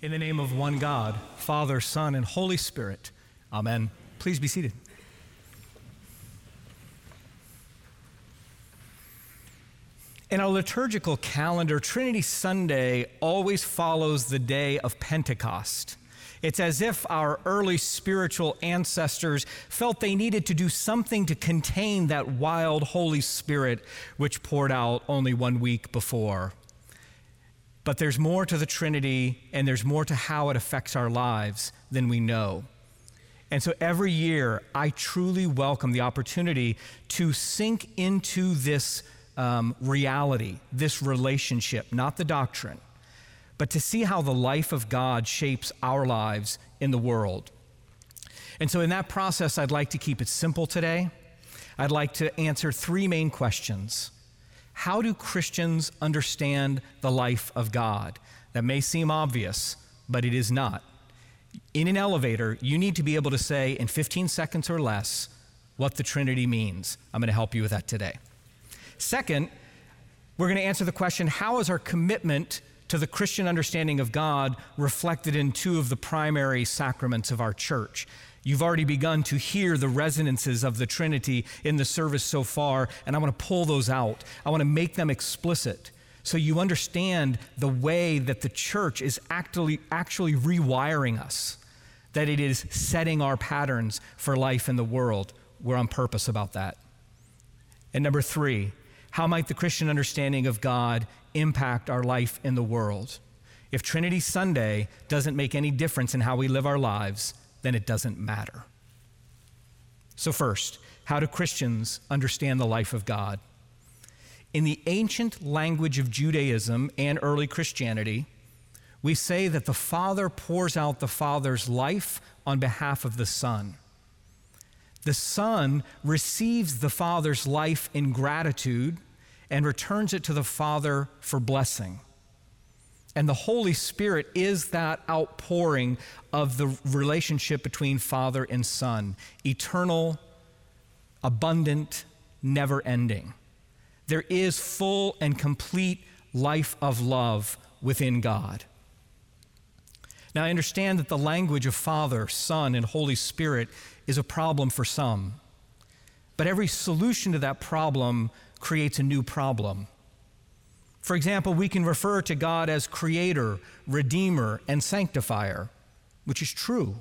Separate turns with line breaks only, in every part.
In the name of one God, Father, Son, and Holy Spirit. Amen. Please be seated. In our liturgical calendar, Trinity Sunday always follows the day of Pentecost. It's as if our early spiritual ancestors felt they needed to do something to contain that wild Holy Spirit which poured out only one week before. But there's more to the Trinity and there's more to how it affects our lives than we know. And so every year, I truly welcome the opportunity to sink into this um, reality, this relationship, not the doctrine, but to see how the life of God shapes our lives in the world. And so, in that process, I'd like to keep it simple today. I'd like to answer three main questions how do Christians understand the life of God? That may seem obvious, but it is not. In an elevator, you need to be able to say in 15 seconds or less what the Trinity means. I'm going to help you with that today. Second, we're going to answer the question how is our commitment to the Christian understanding of God reflected in two of the primary sacraments of our church You've already begun to hear the resonances of the Trinity in the service so far, and I want to pull those out. I want to make them explicit so you understand the way that the church is actually, actually rewiring us, that it is setting our patterns for life in the world. We're on purpose about that. And number three, how might the Christian understanding of God impact our life in the world? If Trinity Sunday doesn't make any difference in how we live our lives, then it doesn't matter. So, first, how do Christians understand the life of God? In the ancient language of Judaism and early Christianity, we say that the Father pours out the Father's life on behalf of the Son. The Son receives the Father's life in gratitude and returns it to the Father for blessing. And the Holy Spirit is that outpouring of the relationship between Father and Son eternal, abundant, never ending. There is full and complete life of love within God. Now, I understand that the language of Father, Son, and Holy Spirit is a problem for some. But every solution to that problem creates a new problem. For example, we can refer to God as creator, redeemer, and sanctifier, which is true.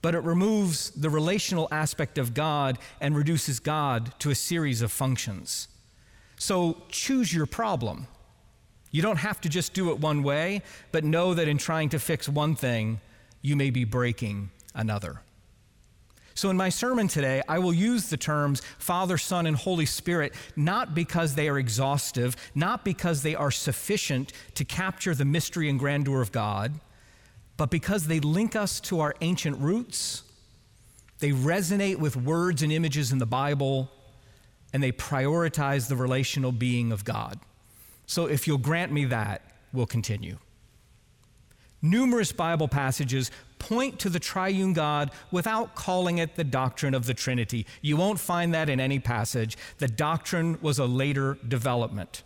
But it removes the relational aspect of God and reduces God to a series of functions. So choose your problem. You don't have to just do it one way, but know that in trying to fix one thing, you may be breaking another. So, in my sermon today, I will use the terms Father, Son, and Holy Spirit not because they are exhaustive, not because they are sufficient to capture the mystery and grandeur of God, but because they link us to our ancient roots, they resonate with words and images in the Bible, and they prioritize the relational being of God. So, if you'll grant me that, we'll continue. Numerous Bible passages point to the triune God without calling it the doctrine of the Trinity. You won't find that in any passage. The doctrine was a later development.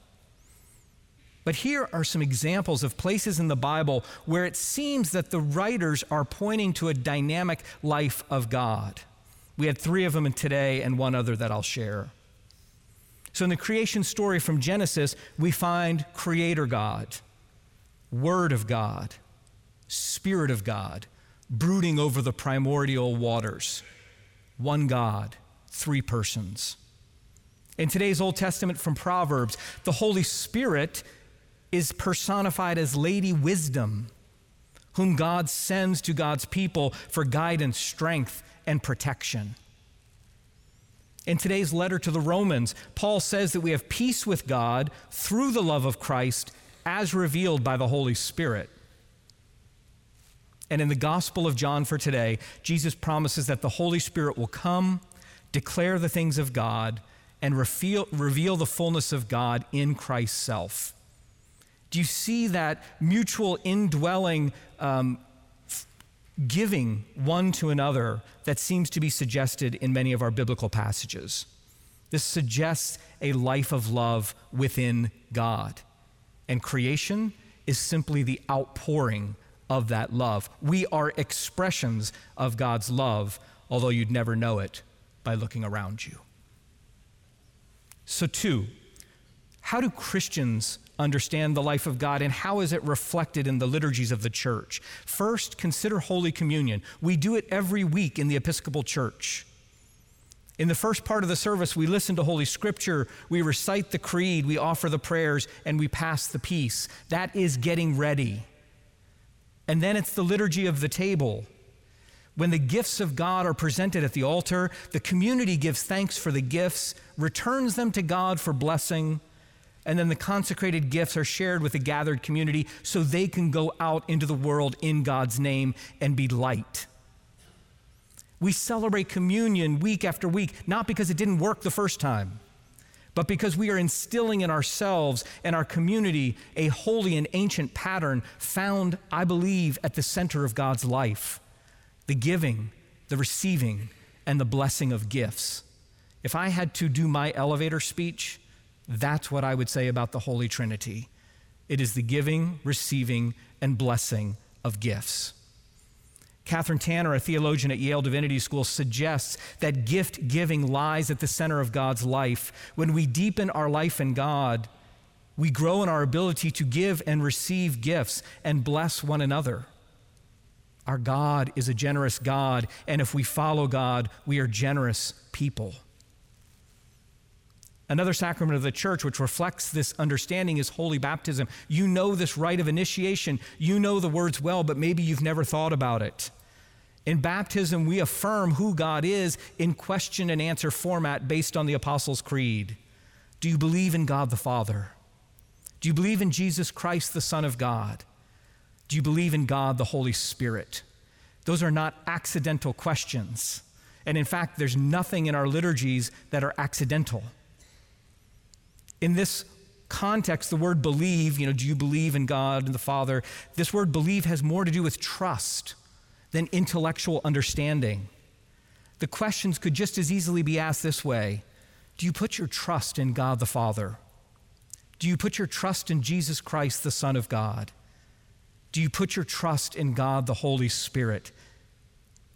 But here are some examples of places in the Bible where it seems that the writers are pointing to a dynamic life of God. We had three of them today and one other that I'll share. So, in the creation story from Genesis, we find Creator God, Word of God, Spirit of God, brooding over the primordial waters. One God, three persons. In today's Old Testament from Proverbs, the Holy Spirit is personified as Lady Wisdom, whom God sends to God's people for guidance, strength, and protection. In today's letter to the Romans, Paul says that we have peace with God through the love of Christ as revealed by the Holy Spirit. And in the Gospel of John for today, Jesus promises that the Holy Spirit will come, declare the things of God, and reveal, reveal the fullness of God in Christ's self. Do you see that mutual indwelling um, giving one to another that seems to be suggested in many of our biblical passages? This suggests a life of love within God. And creation is simply the outpouring of that love. We are expressions of God's love, although you'd never know it by looking around you. So, two, how do Christians understand the life of God and how is it reflected in the liturgies of the church? First, consider Holy Communion. We do it every week in the Episcopal Church. In the first part of the service, we listen to Holy Scripture, we recite the creed, we offer the prayers, and we pass the peace. That is getting ready. And then it's the liturgy of the table. When the gifts of God are presented at the altar, the community gives thanks for the gifts, returns them to God for blessing, and then the consecrated gifts are shared with the gathered community so they can go out into the world in God's name and be light. We celebrate communion week after week, not because it didn't work the first time, but because we are instilling in ourselves and our community a holy and ancient pattern found, I believe, at the center of God's life the giving, the receiving, and the blessing of gifts. If I had to do my elevator speech, that's what I would say about the Holy Trinity it is the giving, receiving, and blessing of gifts. Kathryn Tanner, a theologian at Yale Divinity School, suggests that gift giving lies at the center of God's life. When we deepen our life in God, we grow in our ability to give and receive gifts and bless one another. Our God is a generous God, and if we follow God, we are generous people. Another sacrament of the church which reflects this understanding is holy baptism. You know this rite of initiation. You know the words well, but maybe you've never thought about it. In baptism, we affirm who God is in question and answer format based on the Apostles' Creed. Do you believe in God the Father? Do you believe in Jesus Christ, the Son of God? Do you believe in God the Holy Spirit? Those are not accidental questions. And in fact, there's nothing in our liturgies that are accidental. In this context, the word believe, you know, do you believe in God and the Father? This word believe has more to do with trust than intellectual understanding. The questions could just as easily be asked this way Do you put your trust in God the Father? Do you put your trust in Jesus Christ, the Son of God? Do you put your trust in God the Holy Spirit?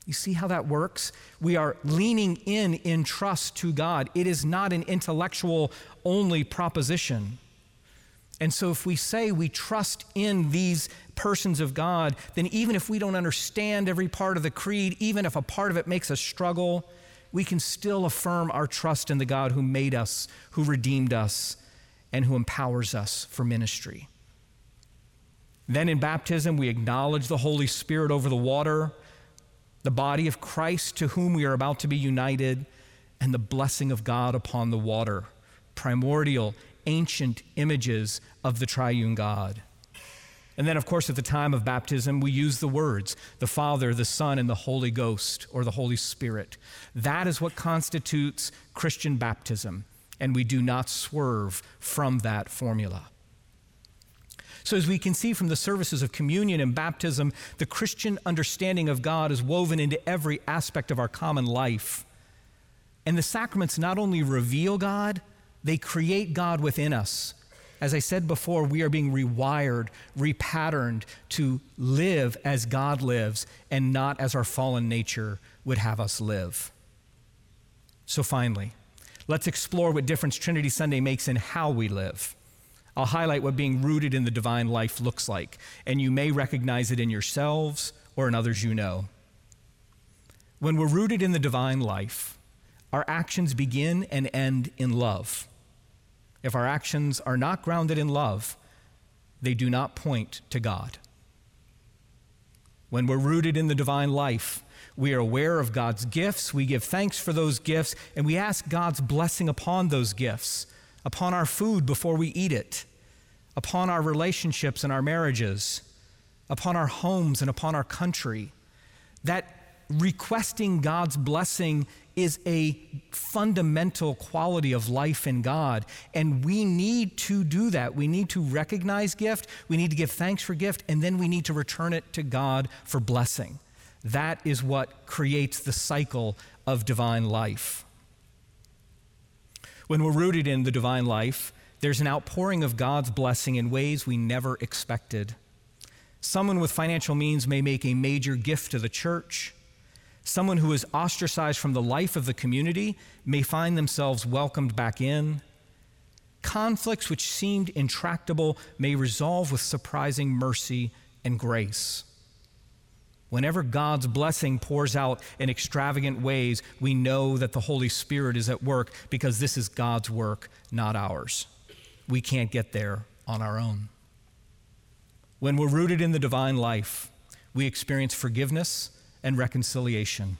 You see how that works? We are leaning in in trust to God. It is not an intellectual only proposition. And so, if we say we trust in these persons of God, then even if we don't understand every part of the creed, even if a part of it makes us struggle, we can still affirm our trust in the God who made us, who redeemed us, and who empowers us for ministry. Then in baptism, we acknowledge the Holy Spirit over the water the body of Christ to whom we are about to be united, and the blessing of God upon the water, primordial, ancient images of the triune God. And then, of course, at the time of baptism, we use the words the Father, the Son, and the Holy Ghost, or the Holy Spirit. That is what constitutes Christian baptism, and we do not swerve from that formula. So, as we can see from the services of communion and baptism, the Christian understanding of God is woven into every aspect of our common life. And the sacraments not only reveal God, they create God within us. As I said before, we are being rewired, repatterned to live as God lives and not as our fallen nature would have us live. So, finally, let's explore what difference Trinity Sunday makes in how we live. I'll highlight what being rooted in the divine life looks like, and you may recognize it in yourselves or in others you know. When we're rooted in the divine life, our actions begin and end in love. If our actions are not grounded in love, they do not point to God. When we're rooted in the divine life, we are aware of God's gifts, we give thanks for those gifts, and we ask God's blessing upon those gifts, upon our food before we eat it, upon our relationships and our marriages, upon our homes and upon our country. That requesting God's blessing is a fundamental quality of life in God. And we need to do that. We need to recognize gift, we need to give thanks for gift, and then we need to return it to God for blessing. That is what creates the cycle of divine life. When we're rooted in the divine life, there's an outpouring of God's blessing in ways we never expected. Someone with financial means may make a major gift to the church. Someone who is ostracized from the life of the community may find themselves welcomed back in. Conflicts which seemed intractable may resolve with surprising mercy and grace. Whenever God's blessing pours out in extravagant ways, we know that the Holy Spirit is at work because this is God's work, not ours. We can't get there on our own. When we're rooted in the divine life, we experience forgiveness and reconciliation.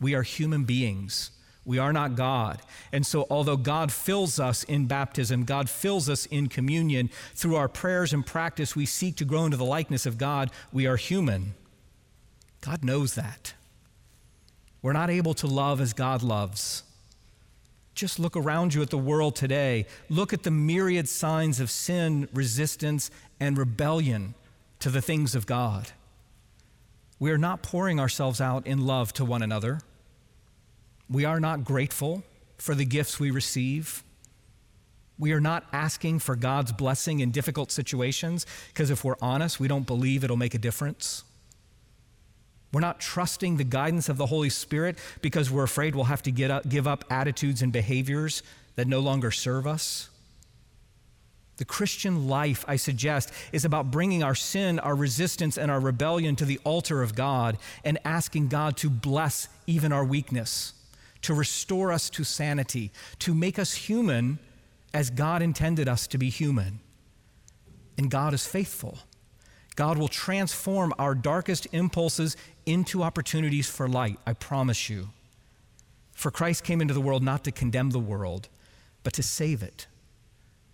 We are human beings. We are not God. And so, although God fills us in baptism, God fills us in communion, through our prayers and practice, we seek to grow into the likeness of God. We are human. God knows that. We're not able to love as God loves. Just look around you at the world today. Look at the myriad signs of sin, resistance, and rebellion to the things of God. We are not pouring ourselves out in love to one another. We are not grateful for the gifts we receive. We are not asking for God's blessing in difficult situations because if we're honest, we don't believe it'll make a difference. We're not trusting the guidance of the Holy Spirit because we're afraid we'll have to up, give up attitudes and behaviors that no longer serve us. The Christian life, I suggest, is about bringing our sin, our resistance, and our rebellion to the altar of God and asking God to bless even our weakness, to restore us to sanity, to make us human as God intended us to be human. And God is faithful. God will transform our darkest impulses into opportunities for light, I promise you. For Christ came into the world not to condemn the world, but to save it.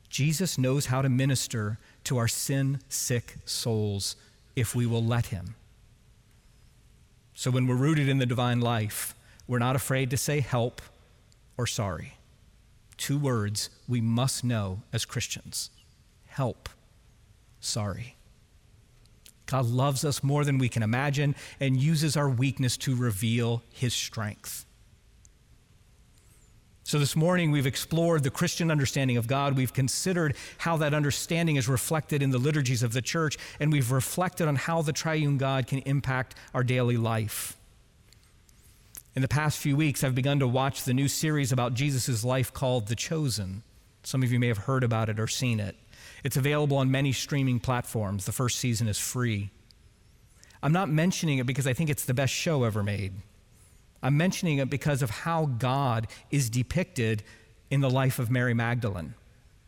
Jesus knows how to minister to our sin sick souls if we will let Him. So when we're rooted in the divine life, we're not afraid to say help or sorry. Two words we must know as Christians help, sorry. God loves us more than we can imagine and uses our weakness to reveal his strength. So, this morning we've explored the Christian understanding of God. We've considered how that understanding is reflected in the liturgies of the church, and we've reflected on how the triune God can impact our daily life. In the past few weeks, I've begun to watch the new series about Jesus' life called The Chosen. Some of you may have heard about it or seen it. It's available on many streaming platforms. The first season is free. I'm not mentioning it because I think it's the best show ever made. I'm mentioning it because of how God is depicted in the life of Mary Magdalene.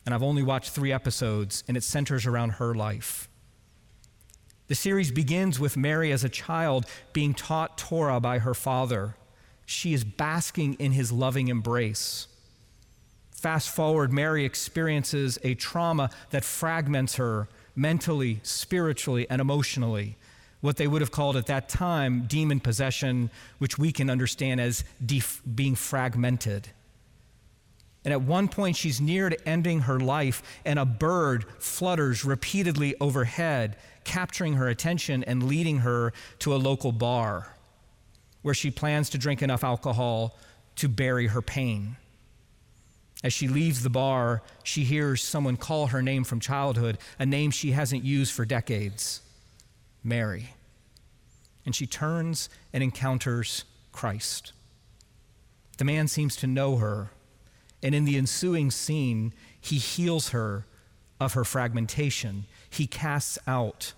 And I've only watched three episodes, and it centers around her life. The series begins with Mary as a child being taught Torah by her father. She is basking in his loving embrace. Fast forward, Mary experiences a trauma that fragments her mentally, spiritually, and emotionally. What they would have called at that time demon possession, which we can understand as def- being fragmented. And at one point, she's near to ending her life, and a bird flutters repeatedly overhead, capturing her attention and leading her to a local bar where she plans to drink enough alcohol to bury her pain. As she leaves the bar, she hears someone call her name from childhood, a name she hasn't used for decades Mary. And she turns and encounters Christ. The man seems to know her, and in the ensuing scene, he heals her of her fragmentation. He casts out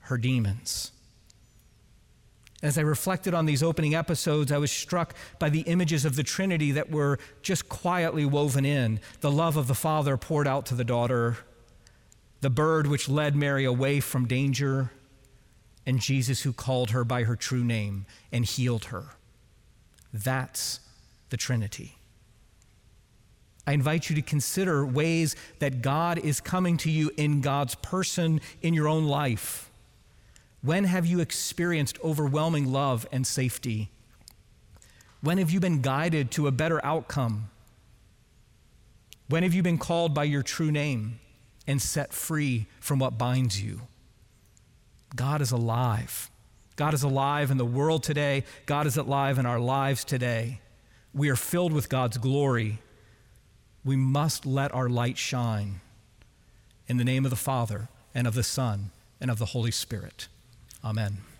her demons. As I reflected on these opening episodes, I was struck by the images of the Trinity that were just quietly woven in the love of the Father poured out to the daughter, the bird which led Mary away from danger, and Jesus who called her by her true name and healed her. That's the Trinity. I invite you to consider ways that God is coming to you in God's person in your own life. When have you experienced overwhelming love and safety? When have you been guided to a better outcome? When have you been called by your true name and set free from what binds you? God is alive. God is alive in the world today. God is alive in our lives today. We are filled with God's glory. We must let our light shine. In the name of the Father, and of the Son, and of the Holy Spirit. Amen.